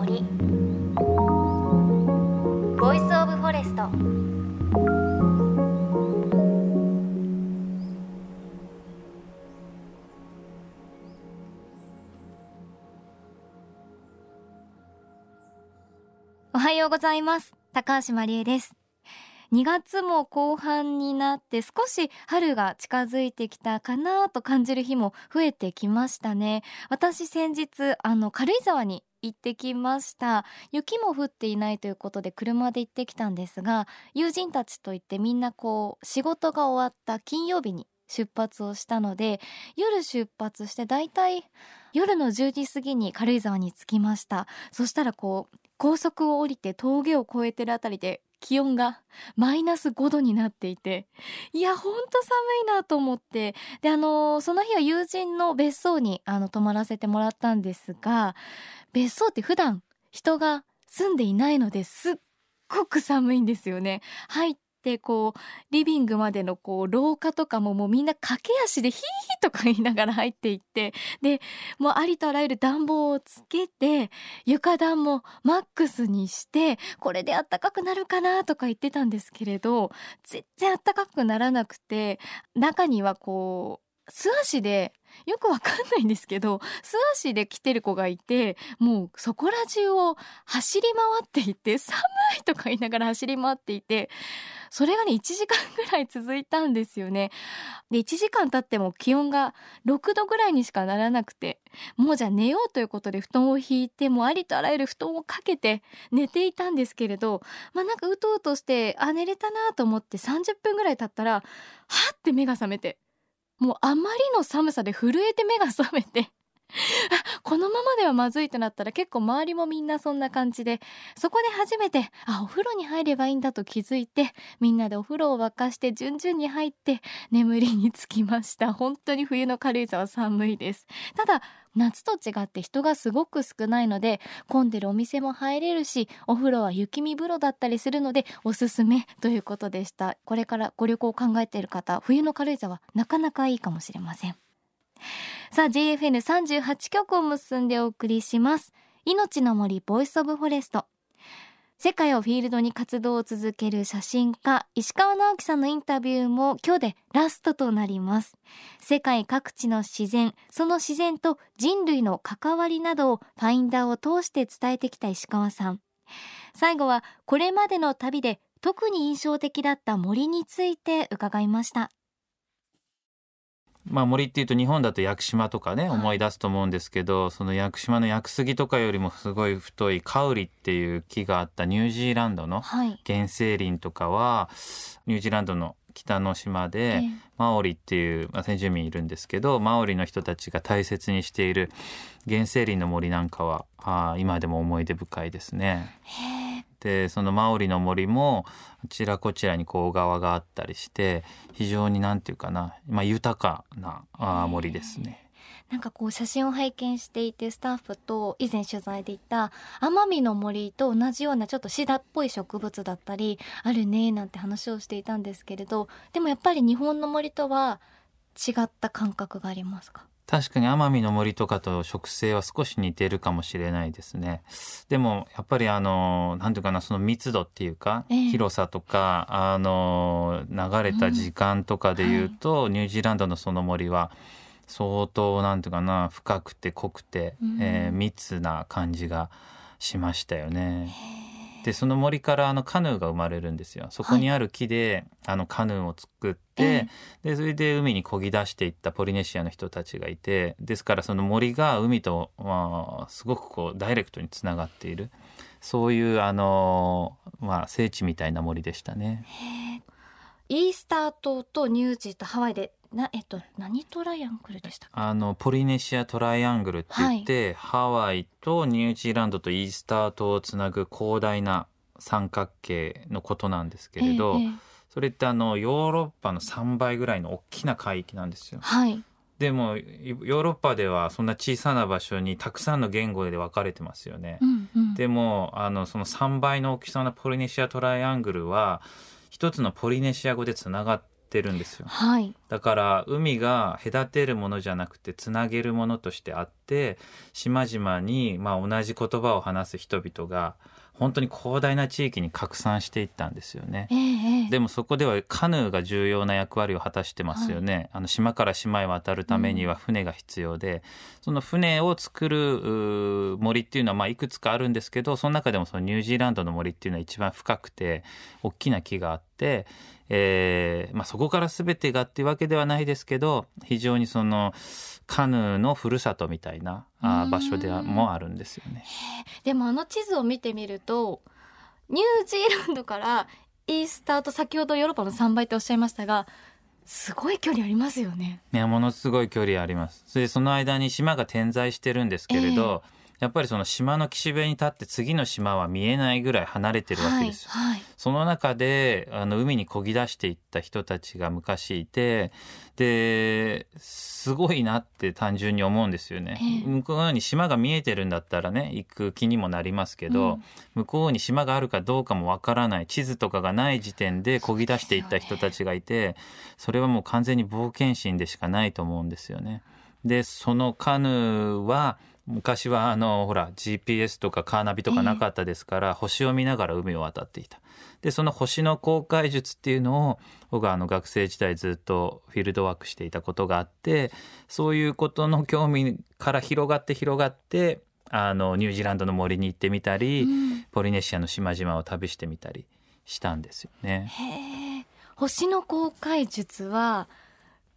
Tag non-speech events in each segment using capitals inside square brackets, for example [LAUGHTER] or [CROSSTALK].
森。 Voice of Forest おはようございます。高橋真理恵です。2月も後半になって少し春が近づいてきたかなと感じる日も増えてきましたね。私先日あの軽井沢に行ってきました。雪も降っていないということで車で行ってきたんですが友人たちと行ってみんなこう仕事が終わった金曜日に出発をしたので夜出発してだいたい夜の10時過ぎに軽井沢に着きました。そしたらこう高速を降りて峠を越えてるあたりで気温がマイナス5度になっていていやほんと寒いなと思って。であのその日は友人の別荘にあの泊まらせてもらったんですが別荘って普段人が住んでいないのですっごく寒いんですよね。入ってこうリビングまでのこう廊下とかももうみんな駆け足でヒーヒーとか言いながら入っていってでもうありとあらゆる暖房をつけて床暖もマックスにしてこれであったかくなるかなとか言ってたんですけれど全然あったかくならなくて中にはこう素足でよくわかんないんですけど素足で来てる子がいてもうそこら中を走り回っていて寒いとか言いながら走り回っていてそれがね1時間ぐらい続いたんですよね。で1時間経っても気温が6度ぐらいにしかならなくてもうじゃあ寝ようということで布団を引いてもうありとあらゆる布団をかけて寝ていたんですけれどまあなんかうとうとしてあ寝れたなと思って30分ぐらい経ったらはって目が覚めて。もうあまりの寒さで震えて目が覚めて。[LAUGHS] このままではまずいとなったら結構周りもみんなそんな感じでそこで初めてあお風呂に入ればいいんだと気づいてみんなでお風呂を沸かして順々に入って眠りにつきました。本当に冬の軽井沢寒いです。ただ夏と違って人がすごく少ないので混んでるお店も入れるしお風呂は雪見風呂だったりするのでおすすめということでした。これからご旅行を考えている方冬の軽井沢なかなかいいかもしれません。さあ JFN38 曲を結んでお送りします。命の森 Voice of Forest。世界をフィールドに活動を続ける写真家石川直樹さんのインタビューも今日でラストとなります。世界各地の自然その自然と人類の関わりなどをファインダーを通して伝えてきた石川さん。最後はこれまでの旅で特に印象的だった森について伺いました。まあ、森っていうと日本だと屋久島とかねはい。思い出すと思うんですけど、その屋久島の屋久杉とかよりもすごい太いカウリっていう木があったニュージーランドのはい、原生林とかはニュージーランドの北の島で、ええ。マオリっていう、まあ、先住民いるんですけどマオリの人たちが大切にしている原生林の森なんかはあー今でも思い出深いですね。でそのマオリの森もあちらこちらにこう小川があったりして非常になんていうかな、まあ、豊かなあー森ですね。なんかこう写真を拝見していてスタッフと以前取材で行った奄美の森と同じようなちょっとシダっぽい植物だったりあるねなんて話をしていたんですけれどでもやっぱり日本の森とは違った感覚がありますか？確かに奄美の森とかと植生は少し似てるかもしれないですね。でもやっぱりあのなんていうかなその密度っていうか、ええ広さとかあの流れた時間とかで言うと、ニュージーランドのその森は相当なんていうかな深くて濃くて、うんえー密な感じがしましたよね。でその森からあのカヌーが生まれるんですよ。そこにある木で、あのカヌーを作って、でそれで海に漕ぎ出していったポリネシアの人たちがいてですからその森が海と、まあ、すごくこうダイレクトにつながっているそういうあの、まあ、聖地みたいな森でしたね。イースター島とニュージーとハワイでなえっと何トライアングルでしたあのポリネシアトライアングルって言って、ハワイとニュージーランドとイースター島をつなぐ広大な三角形のことなんですけれど、ええええ。それってあのヨーロッパの3倍ぐらいの大きな海域なんですよ。はい。でもヨーロッパではそんな小さな場所にたくさんの言語で分かれてますよね。うんうん。でもあのその3倍の大きさのポリネシアトライアングルは一つのポリネシア語でつながっってるんですよ。はい。だから海が隔てるものじゃなくてつなげるものとしてあって島々にまあ同じ言葉を話す人々が本当に広大な地域に拡散していったんですよね。ええええ。でもそこではカヌーが重要な役割を果たしてますよね。あの島から島へ渡るためには船が必要で、その船を作る森っていうのはまあいくつかあるんですけど、その中でもそのニュージーランドの森っていうのは一番深くて大きな木があって、えーまあ、そこから全てがっていうわけではないですけど、非常にそのカヌーのふるさとみたいなあ場所ではもあるんですよね。でもあの地図を見てみるとニュージーランドからイースターと先ほどヨーロッパの3倍っておっしゃいましたがすごい距離ありますよね。ね、ものすごい距離あります。それでその間に島が点在してるんですけれど、やっぱりその島の岸辺に立って次の島は見えないぐらい離れてるわけですよ。はいはいその中であの海に漕ぎ出していった人たちが昔いてですごいなって単純に思うんですよね。ええ向こうに島が見えてるんだったらね行く気にもなりますけど、うん向こうに島があるかどうかもわからない地図とかがない時点で漕ぎ出していった人たちがいてそれはもう完全に冒険心でしかないと思うんですよね。でそのカヌーは昔はあのほら GPS とかカーナビとかなかったですから、星を見ながら海を渡っていた。でその星の航海術っていうのを僕はあの学生時代ずっとフィールドワークしていたことがあってそういうことの興味から広がって広がってあのニュージーランドの森に行ってみたり、うんポリネシアの島々を旅してみたりしたんですよね。星の公開術は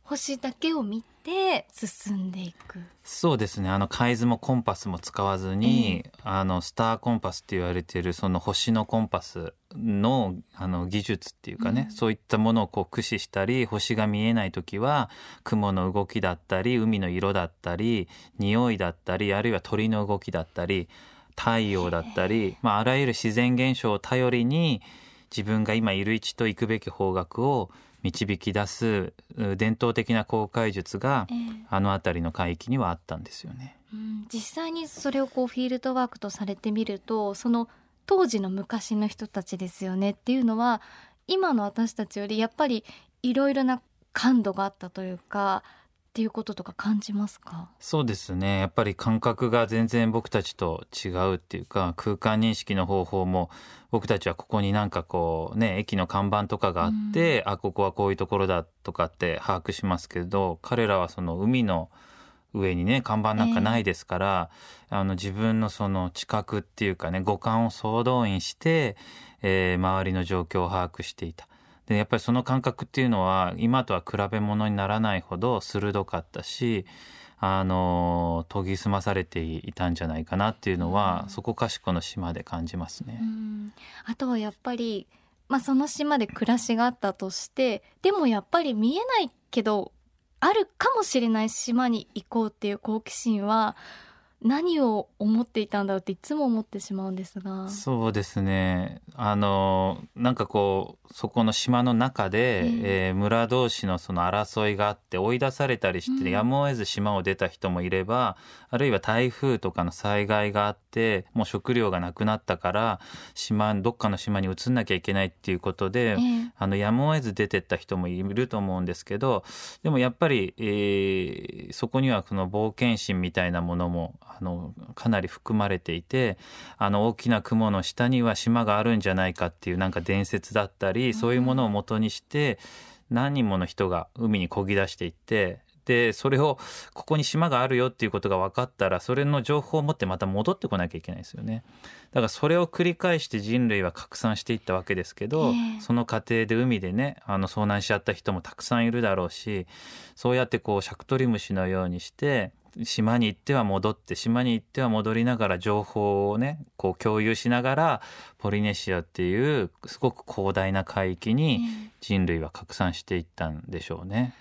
星だけを見て進んでいく。そうですね。あの海図もコンパスも使わずに、あのスターコンパスって言われているその星のコンパスのあの技術っていうかね、うん。そういったものをこう駆使したり星が見えない時は雲の動きだったり海の色だったり匂いだったりあるいは鳥の動きだったり太陽だったり、まあ、あらゆる自然現象を頼りに自分が今いる位置と行くべき方角を導き出すう伝統的な航海術がええあの辺りの海域にはあったんですよね。うん実際にそれをこうフィールドワークとされてみるとその当時の昔の人たちですよねっていうのは今の私たちよりやっぱりいろいろな感度があったというかっていうこととか感じますか？そうですね。やっぱり感覚が全然僕たちと違うっていうか空間認識の方法も僕たちはここになんかこうね駅の看板とかがあって、あここはこういうところだとかって把握しますけど彼らはその海の上にね看板なんかないですから、あの自分のその知覚っていうかね五感を総動員して、えー周りの状況を把握していた。でやっぱりその感覚っていうのは今とは比べ物にならないほど鋭かったしあの研ぎ澄まされていたんじゃないかなっていうのは、うんそこかしこの島で感じますね。うんあとはやっぱり、まあ、その島で暮らしがあったとしてでもやっぱり見えないけどあるかもしれない島に行こうっていう好奇心は何を思っていたんだろうっていつも思ってしまうんですが。そうですね。あのなんかこうそこの島の中で、ええ。ー村同士のその争いがあって追い出されたりして、うん。やむを得ず島を出た人もいればあるいは台風とかの災害があってもう食料がなくなったから島どっかの島に移んなきゃいけないっていうことで、ええ。あのやむを得ず出てった人もいると思うんですけどでもやっぱり、えーそこにはその冒険心みたいなものもあのかなり含まれていてあの大きな雲の下には島があるんじゃないかっていうなんか伝説だったりそういうものを元にして何人もの人が海に漕ぎ出していってでそれをここに島があるよっていうことが分かったらそれの情報を持ってまた戻ってこなきゃいけないですよね。だからそれを繰り返して人類は拡散していったわけですけど、ええ。その過程で海でねあの遭難しちゃった人もたくさんいるだろうしそうやってこうシャクトリムシのようにして島に行っては戻って島に行っては戻りながら情報をねこう共有しながらポリネシアっていうすごく広大な海域えにえ人類は拡散していったんでしょうね。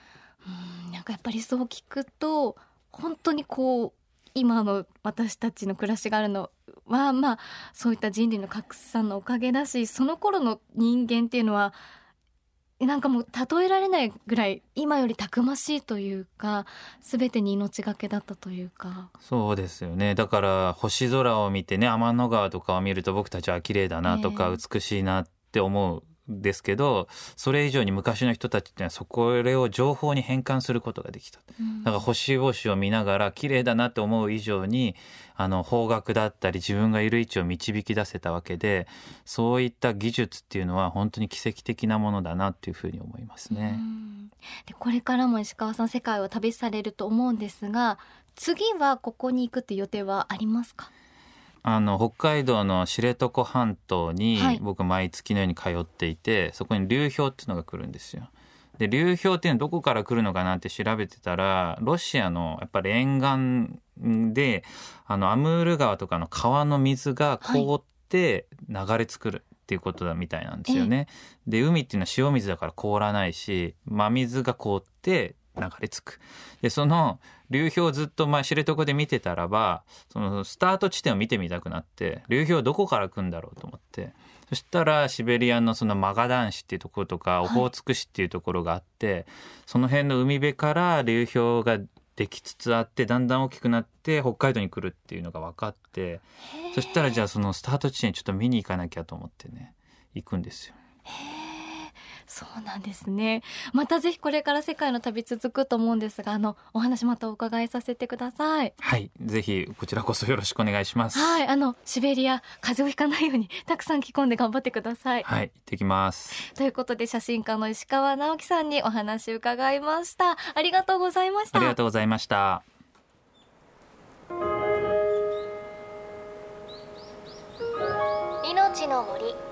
うんなんかやっぱりそう聞くと本当にこう今の私たちの暮らしがあるのはまあそういった人類の拡散のおかげだしその頃の人間っていうのはなんかもう例えられないぐらい今よりたくましいというか全てに命がけだったというか。そうですよねだから星空を見てね天の川とかを見ると僕たちは綺麗だなとかええ美しいなって思うですけどそれ以上に昔の人たちっていうのはそこれを情報に変換することができただから星々を見ながら綺麗だなと思う以上にあの方角だったり自分がいる位置を導き出せたわけでそういった技術っていうのは本当に奇跡的なものだなっていうふうに思いますね。でこれからも石川さん世界を旅されると思うんですが次はここに行くって予定はありますか？あの北海道の知床半島に僕毎月のように通っていて、はい、そこに流氷っていうのが来るんですよ。で流氷っていうのはどこから来るのかなって調べてたらロシアのやっぱり沿岸であのアムール川とかの川の水が凍って流れ作るっていうことだみたいなんですよね。はい、で海っていうのは塩水だから凍らないし真水が凍って流れ着く。でその流氷をずっとまあ知床で見てたらばそのスタート地点を見てみたくなって流氷どこから来るんだろうと思ってそしたらシベリアのそのマガダン市っていうところとかオホーツク市っていうところがあって、はい、その辺の海辺から流氷ができつつあってだんだん大きくなって北海道に来るっていうのが分かってそしたらじゃあそのスタート地点ちょっと見に行かなきゃと思ってね行くんですよ。そうなんですね。またぜひこれから世界の旅続くと思うんですがあのお話またお伺いさせてください。はい。ぜひこちらこそよろしくお願いします。はい。あのシベリア風邪をひかないようにたくさん着込んで頑張ってください。はい。行ってきます。ということで写真家の石川直樹さんにお話伺いました。ありがとうございました。ありがとうございました。命の森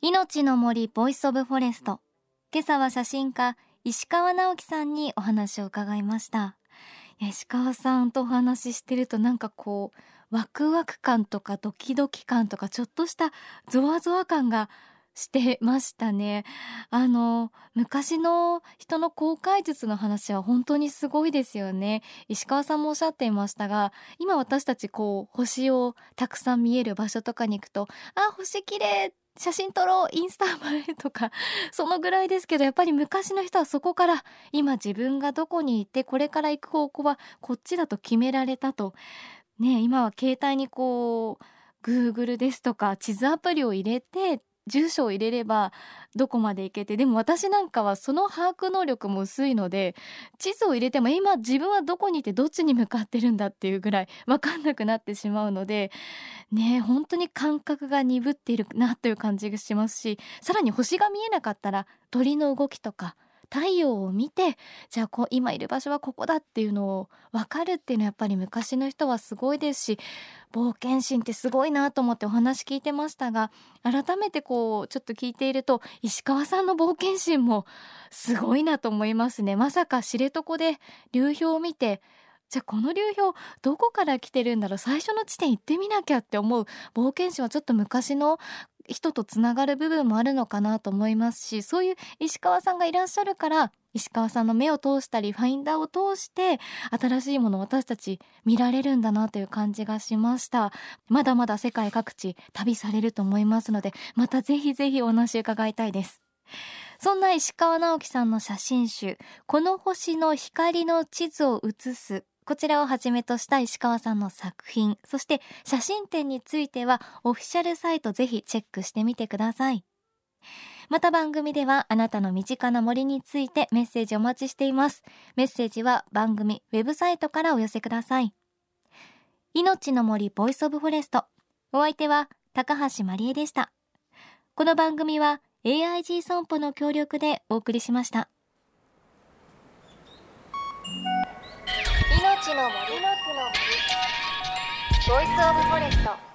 命の森 Voice of Forest。今朝は写真家石川直樹さんにお話を伺いました。石川さんとお話ししてるとなんかこうワクワク感とかドキドキ感とかちょっとしたゾワゾワ感がしてましたね。あの昔の人の公開術の話は本当にすごいですよね。石川さんもおっしゃっていましたが今私たちこう星をたくさん見える場所とかに行くとあ星綺麗写真撮ろうインスタ映えとか [LAUGHS] そのぐらいですけどやっぱり昔の人はそこから今自分がどこに行ってこれから行く方向はこっちだと決められたと。ね今は携帯にこう Google ですとか地図アプリを入れて住所を入れればどこまで行けてでも私なんかはその把握能力も薄いので地図を入れても今自分はどこにいてどっちに向かってるんだっていうぐらい分かんなくなってしまうのでね本当に感覚が鈍っているなという感じがしますしさらに星が見えなかったら鳥の動きとか太陽を見てじゃあこう今いる場所はここだっていうのを分かるっていうのはやっぱり昔の人はすごいですし冒険心ってすごいなと思ってお話聞いてましたが改めてこうちょっと聞いていると石川さんの冒険心もすごいなと思いますね。まさか知床で流氷を見てじゃあこの流氷どこから来てるんだろう。最初の地点行ってみなきゃって思う冒険心はちょっと昔の人とつながる部分もあるのかなと思いますしそういう石川さんがいらっしゃるから石川さんの目を通したりファインダーを通して新しいものを私たち見られるんだなという感じがしました。まだまだ世界各地旅されると思いますのでまたぜひぜひお話伺いたいです。そんな石川直樹さんの写真集この星の光の地図を写すこちらをはじめとした石川さんの作品そして写真展についてはオフィシャルサイトぜひチェックしてみてください。また番組ではあなたの身近な森についてメッセージお待ちしています。メッセージは番組ウェブサイトからお寄せください。命の森 Voice of Forest。お相手は高橋まりえでした。この番組は AIG 損保の協力でお送りしました。命の森の森 Voice of Forest。